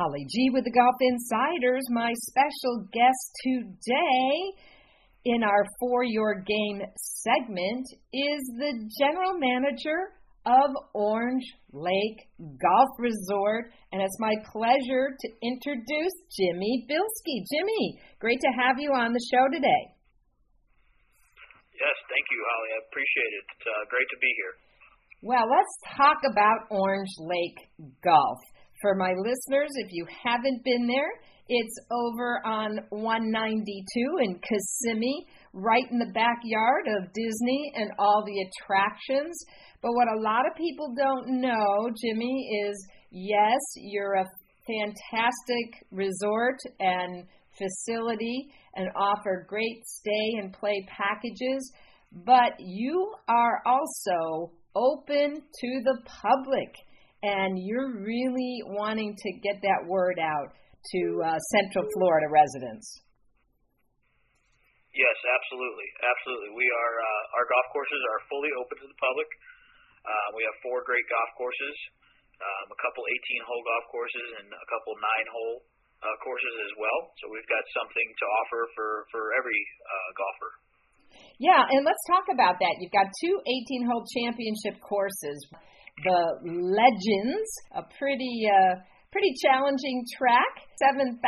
Holly G with the Golf Insiders. My special guest today in our For Your Game segment is the general manager of Orange Lake Golf Resort. And it's my pleasure to introduce Jimmy Bilsky. Jimmy, great to have you on the show today. Yes, thank you, Holly. I appreciate it. It's uh, great to be here. Well, let's talk about Orange Lake Golf. For my listeners, if you haven't been there, it's over on 192 in Kissimmee, right in the backyard of Disney and all the attractions. But what a lot of people don't know, Jimmy, is yes, you're a fantastic resort and facility and offer great stay and play packages, but you are also open to the public and you're really wanting to get that word out to uh, Central Florida residents. Yes, absolutely, absolutely. We are uh, our golf courses are fully open to the public. Uh, we have four great golf courses, um, a couple 18-hole golf courses, and a couple nine-hole uh, courses as well. So we've got something to offer for for every uh, golfer. Yeah, and let's talk about that. You've got two 18-hole championship courses the Legends, a pretty uh, pretty challenging track, 7,000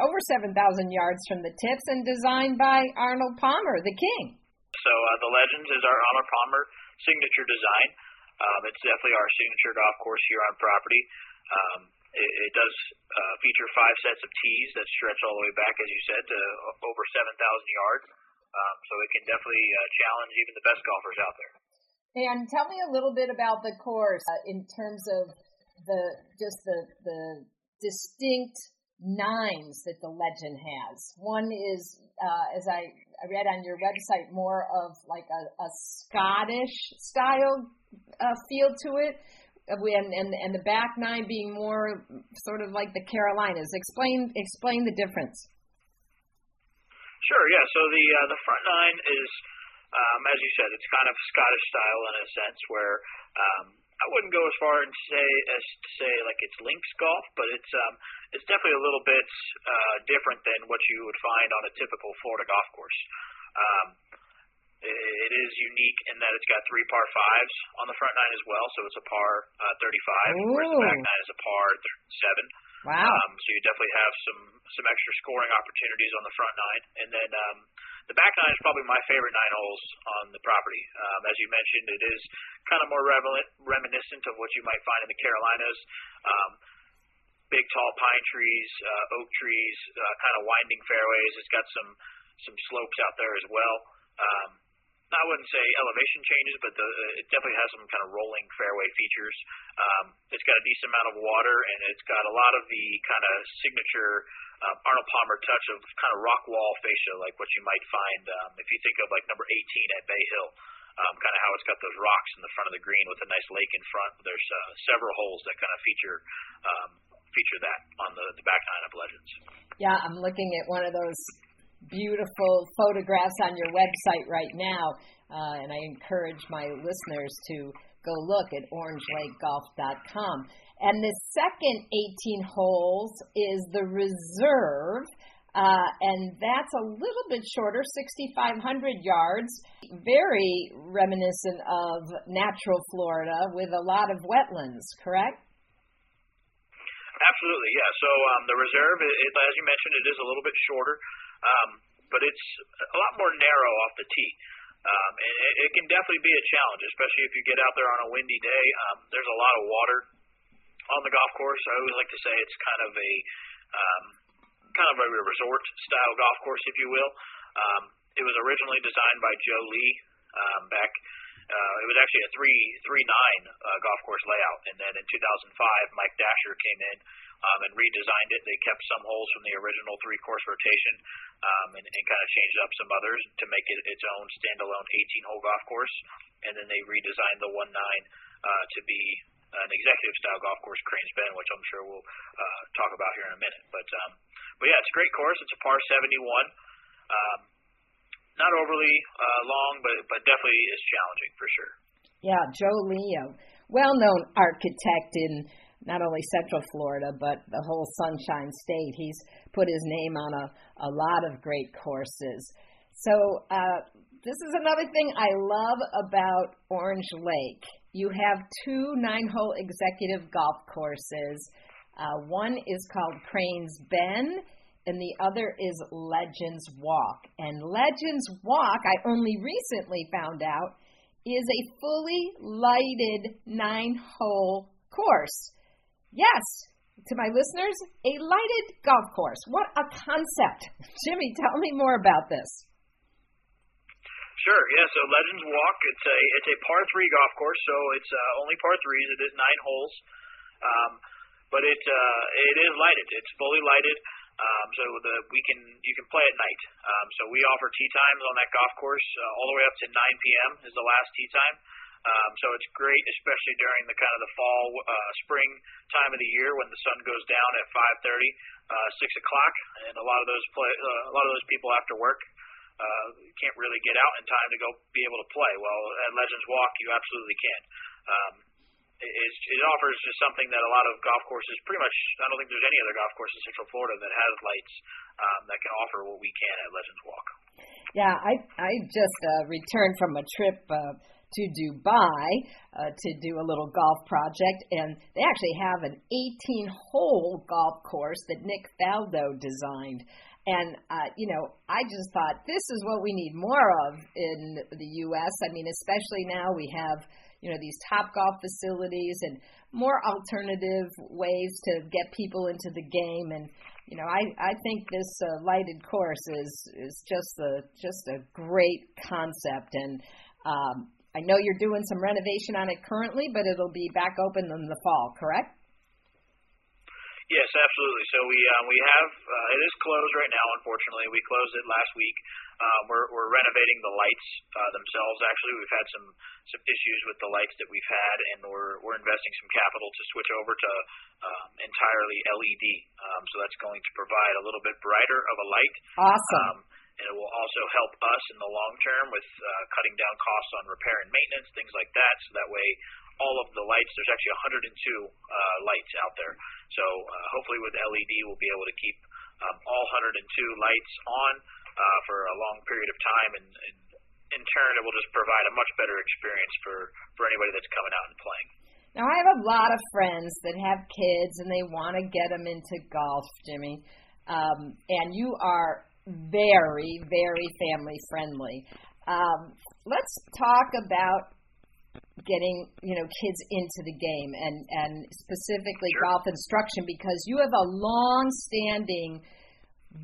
over 7,000 yards from the tips, and designed by Arnold Palmer, the king. So uh, the Legends is our Arnold Palmer signature design. Um, it's definitely our signature golf course here on property. Um, it, it does uh, feature five sets of tees that stretch all the way back, as you said, to over 7,000 yards. Um, so it can definitely uh, challenge even the best golfers out there. And tell me a little bit about the course uh, in terms of the just the the distinct nines that the legend has. One is, uh, as I, I read on your website, more of like a, a Scottish style uh, feel to it, and, and and the back nine being more sort of like the Carolinas. Explain explain the difference. Sure. Yeah. So the uh, the front nine is um, as you said, it's kind of Scottish style in a sense where um, I wouldn't go as far and say as to say like it's links golf, but it's um, it's definitely a little bit uh, different than what you would find on a typical Florida golf course. Um, it is unique in that it's got three par fives on the front nine as well, so it's a par uh, 35, Ooh. whereas the back nine is a par 37. Wow! Um, so you definitely have some some extra scoring opportunities on the front nine, and then um, the back nine is probably my favorite nine holes on the property. Um, as you mentioned, it is kind of more reminiscent of what you might find in the Carolinas. Um, big, tall pine trees, uh, oak trees, uh, kind of winding fairways. It's got some some slopes out there as well. Um, I wouldn't say elevation changes, but the, it definitely has some kind of rolling fairway features. Um, it's got a decent amount of water, and it's got a lot of the kind of signature um, Arnold Palmer touch of kind of rock wall fascia, like what you might find um, if you think of like number 18 at Bay Hill. Um, kind of how it's got those rocks in the front of the green with a nice lake in front. There's uh, several holes that kind of feature um, feature that on the, the back nine of Legends. Yeah, I'm looking at one of those beautiful photographs on your website right now, uh, and I encourage my listeners to go look at orangelakegolf.com. And the second 18 holes is the reserve, uh, and that's a little bit shorter, 6,500 yards, very reminiscent of natural Florida with a lot of wetlands, correct? Absolutely, yeah. So um, the reserve, it, as you mentioned, it is a little bit shorter um, but it's a lot more narrow off the tee. Um, and it, it can definitely be a challenge, especially if you get out there on a windy day. Um, there's a lot of water on the golf course. I always like to say it's kind of a um, kind of a resort style golf course, if you will. Um, it was originally designed by Joe Lee um, back. Uh, it was actually a three three nine uh, golf course layout, and then in 2005, Mike Dasher came in um, and redesigned it. They kept some holes from the original three course rotation um, and, and kind of changed up some others to make it its own standalone 18 hole golf course. And then they redesigned the 1 9 uh, to be an executive style golf course, Cranes Bend, which I'm sure we'll uh, talk about here in a minute. But um, but yeah, it's a great course. It's a par 71. Um, not overly uh, long, but but definitely is challenging for sure. Yeah, Joe Lee, well known architect in not only Central Florida, but the whole Sunshine State. He's put his name on a, a lot of great courses. So, uh, this is another thing I love about Orange Lake. You have two nine hole executive golf courses. Uh, one is called Cranes Bend, and the other is Legends Walk. And Legends Walk, I only recently found out, is a fully lighted nine hole course. Yes, to my listeners, a lighted golf course. What a concept. Jimmy, tell me more about this. Sure. Yeah. So Legends Walk, it's a it's a par three golf course, so it's uh, only par threes. It is nine holes, um, but it uh, it is lighted. It's fully lighted, um, so the we can you can play at night. Um, so we offer tee times on that golf course uh, all the way up to 9 p.m. is the last tee time. Um, so it's great, especially during the kind of the fall, uh, spring time of the year when the sun goes down at 5:30, uh, 6 o'clock, and a lot of those play, uh, a lot of those people after work uh, can't really get out in time to go be able to play. Well, at Legends Walk, you absolutely can. Um, it, it offers just something that a lot of golf courses, pretty much, I don't think there's any other golf course in Central Florida that has lights um, that can offer what we can at Legends Walk. Yeah, I I just uh, returned from a trip. Uh, to Dubai uh, to do a little golf project, and they actually have an 18 hole golf course that Nick Faldo designed. And, uh, you know, I just thought this is what we need more of in the U.S. I mean, especially now we have, you know, these top golf facilities and more alternative ways to get people into the game. And, you know, I, I think this uh, lighted course is, is just a, just a great concept. And, um, I know you're doing some renovation on it currently, but it'll be back open in the fall, correct? Yes, absolutely. So we um, we have uh, it is closed right now. Unfortunately, we closed it last week. Uh, we're we're renovating the lights uh, themselves. Actually, we've had some some issues with the lights that we've had, and we're we're investing some capital to switch over to um, entirely LED. Um, so that's going to provide a little bit brighter of a light. Awesome. Um, and it will also help us in the long term with uh, cutting down costs on repair and maintenance, things like that. So that way, all of the lights, there's actually 102 uh, lights out there. So uh, hopefully with LED, we'll be able to keep um, all 102 lights on uh, for a long period of time, and, and in turn, it will just provide a much better experience for for anybody that's coming out and playing. Now, I have a lot of friends that have kids and they want to get them into golf, Jimmy. Um, and you are very, very family friendly. Um, let's talk about getting you know kids into the game and and specifically sure. golf instruction because you have a long standing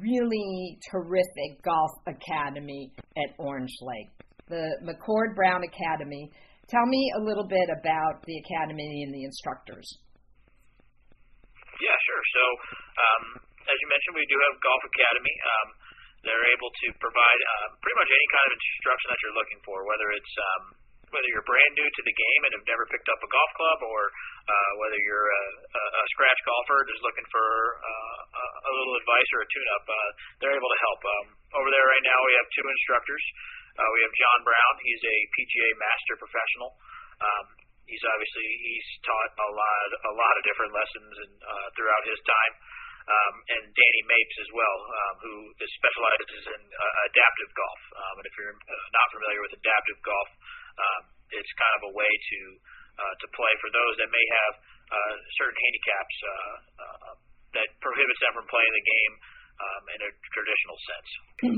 really terrific golf academy at Orange Lake. The McCord Brown Academy. Tell me a little bit about the academy and the instructors. Yeah sure. So um, as you mentioned we do have golf academy. Um, they're able to provide uh, pretty much any kind of instruction that you're looking for whether it's um, whether you're brand new to the game and have never picked up a golf club, or uh, whether you're a, a, a scratch golfer just looking for uh, a, little advice or a tune-up, uh, they're able to help. Um, over there right now, we have two instructors. Uh, we have John Brown. He's a PGA Master Professional. Um, he's obviously he's taught a lot a lot of different lessons and uh, throughout his time. Um, and Danny Mapes as well, um, who specializes in uh, adaptive golf. Um, and if you're uh, not familiar with adaptive golf, um, it's kind of a way to uh, to play for those that may have uh, certain handicaps uh, uh, that prohibits them from playing the game um, in a traditional sense.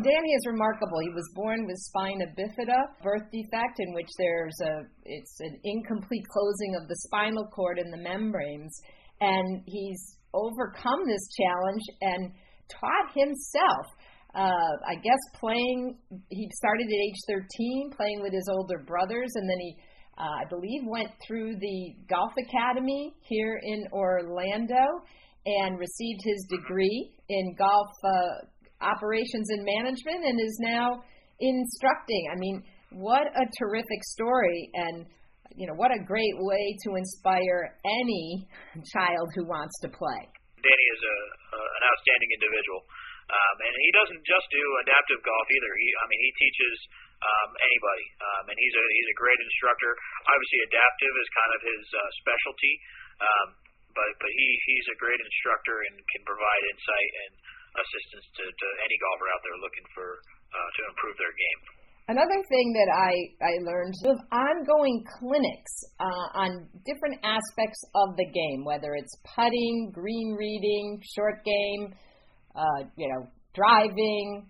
Danny is remarkable. He was born with spina bifida, birth defect, in which there's a it's an incomplete closing of the spinal cord and the membranes, and he's overcome this challenge and taught himself uh, I guess playing. He started at age 13, playing with his older brothers, and then he, uh, I believe, went through the golf academy here in Orlando and received his degree in golf uh, operations and management, and is now instructing. I mean, what a terrific story, and you know what a great way to inspire any child who wants to play. Danny is a, an outstanding individual. Um, and he doesn't just do adaptive golf either. He, I mean, he teaches um, anybody, um, and he's a he's a great instructor. Obviously, adaptive is kind of his uh, specialty. Um, but but he he's a great instructor and can provide insight and assistance to, to any golfer out there looking for uh, to improve their game. Another thing that I, I learned was ongoing clinics uh, on different aspects of the game, whether it's putting, green reading, short game, uh, you know, driving,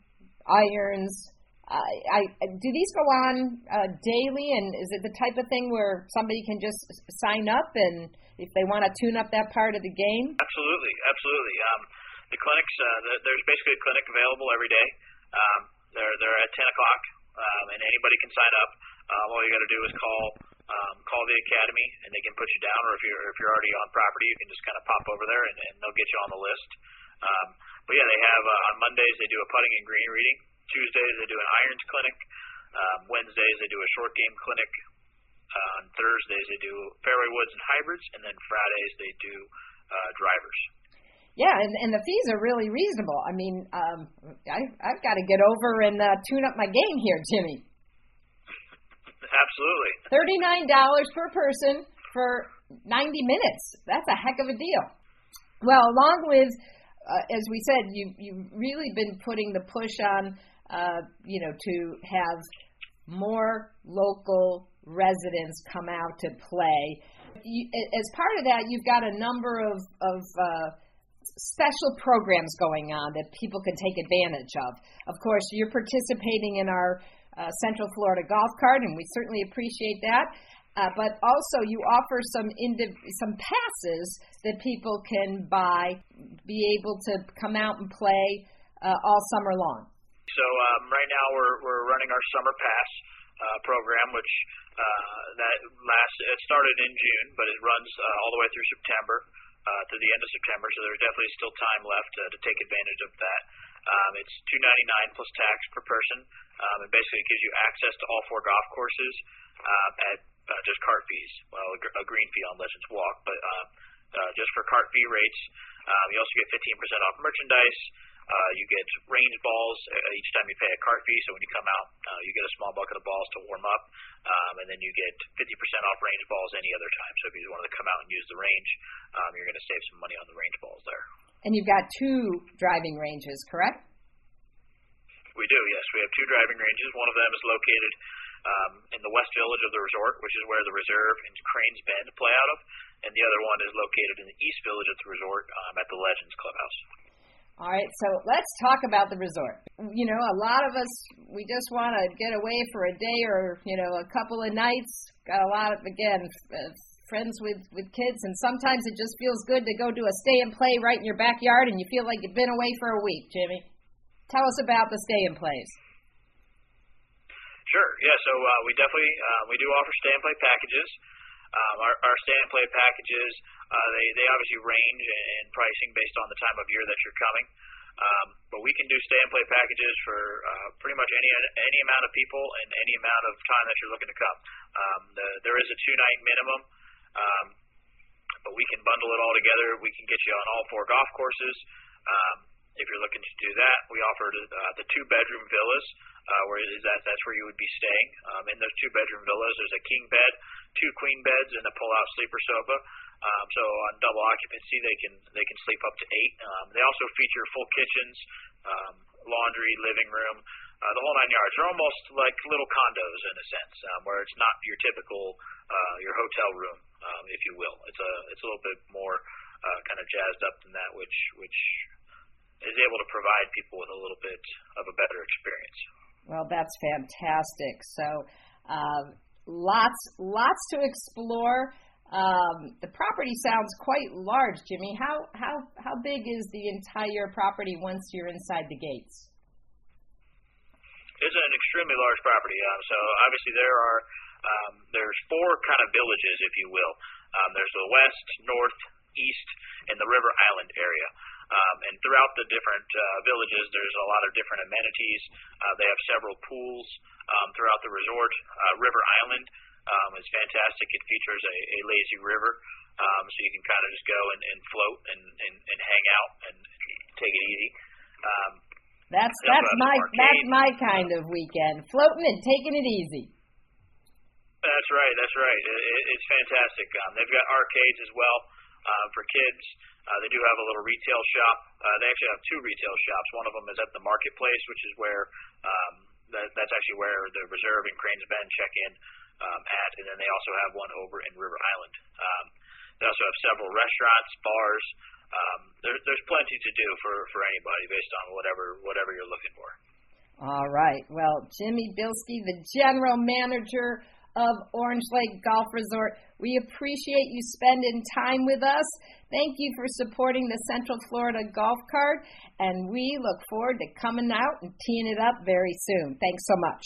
irons. I, I do these go on uh, daily, and is it the type of thing where somebody can just sign up and if they want to tune up that part of the game? Absolutely, absolutely. Um, the clinics, uh, the, there's basically a clinic available every day. Um, they're they're at 10 o'clock, um, and anybody can sign up. Um, all you got to do is call um, call the academy, and they can put you down. Or if you're if you're already on property, you can just kind of pop over there, and, and they'll get you on the list. Um, but yeah, they have uh, on Mondays they do a putting and green reading. Tuesdays they do an irons clinic. Um, Wednesdays they do a short game clinic. Uh, on Thursdays they do fairway woods and hybrids, and then Fridays they do uh, drivers. Yeah, and, and the fees are really reasonable. I mean, um, I, I've got to get over and uh, tune up my game here, Jimmy. Absolutely. Thirty-nine dollars per person for ninety minutes. That's a heck of a deal. Well, along with, uh, as we said, you you've really been putting the push on, uh, you know, to have more local residents come out to play. You, as part of that, you've got a number of of uh, special programs going on that people can take advantage of. Of course, you're participating in our uh, Central Florida Golf Card, and we certainly appreciate that. Uh, but also, you offer some indiv- some passes that people can buy, be able to come out and play uh, all summer long. So um, right now we're we're running our summer pass uh, program, which uh, that last it started in June, but it runs uh, all the way through September uh, through the end of September, so there's definitely still time left to take advantage of that. Um, it's two ninety nine plus tax per person, um, and basically it gives you access to all four golf courses uh, at uh, just cart fees. Well, a green fee on Legends Walk, but uh, uh, just for cart fee rates. Um, you also get 15% off merchandise. Uh, you get range balls uh, each time you pay a cart fee. So when you come out, uh, you get a small bucket of balls to warm up, um, and then you get 50% off range balls any other time. So if you wanted to come out and use the range, um, you're going to save some money on the range balls there. And you've got two driving ranges, correct? We do, yes. We have two driving ranges. One of them is located um, in the west village of the resort, which is where the reserve and Cranes Bend play out of, and the other one is located in the east village of the resort um, at the Legends Clubhouse. All right, so let's talk about the resort. You know, a lot of us we just want to get away for a day or you know a couple of nights. Got a lot of again friends with with kids, and sometimes it just feels good to go do a stay and play right in your backyard, and you feel like you've been away for a week. Jimmy, tell us about the stay and plays. Sure. Yeah. So uh, we definitely uh, we do offer stay and play packages. Um, our, our stay and play packages uh, they they obviously range in pricing based on the time of year that you're coming. Um, but we can do stay and play packages for uh, pretty much any any amount of people and any amount of time that you're looking to come. Um, the, there is a two night minimum, um, but we can bundle it all together. We can get you on all four golf courses. Um, if you're looking to do that, we offer uh, the two bedroom villas, uh, where is that that's where you would be staying. Um, in those two bedroom villas, there's a king bed, two queen beds, and a pull out sleeper sofa. Um, so on double occupancy, they can they can sleep up to eight. Um, they also feature full kitchens, um, laundry, living room, uh, the whole nine yards. They're almost like little condos in a sense, um, where it's not your typical uh, your hotel room, um, if you will. It's a it's a little bit more uh, kind of jazzed up than that, which which is able to provide people with a little bit of a better experience. Well, that's fantastic. So, uh, lots lots to explore. Um, the property sounds quite large, Jimmy. How how how big is the entire property once you're inside the gates? It's an extremely large property. Um, so obviously there are um, there's four kind of villages, if you will. Um, there's the west, north, east, and the River Island area. Um, and throughout the different uh, villages, there's a lot of different amenities. Uh, they have several pools um, throughout the resort. Uh, River Island um, is fantastic. It features a, a lazy river, um, so you can kind of just go and, and float and, and, and hang out and take it easy. Um, that's that's my that's my kind of weekend, floating and taking it easy. That's right. That's right. It, it, it's fantastic. Um, they've got arcades as well. Uh, for kids. Uh, they do have a little retail shop. Uh, they actually have two retail shops. One of them is at the marketplace, which is where um, that, that's actually where the reserve and Cranes Bend check in um, at, and then they also have one over in River Island. Um, they also have several restaurants, bars. Um, there, there's plenty to do for, for anybody based on whatever whatever you're looking for. All right. Well, Jimmy Bilsky, the general manager of Orange Lake Golf Resort, we appreciate you spending time with us. Thank you for supporting the Central Florida Golf Card, and we look forward to coming out and teeing it up very soon. Thanks so much.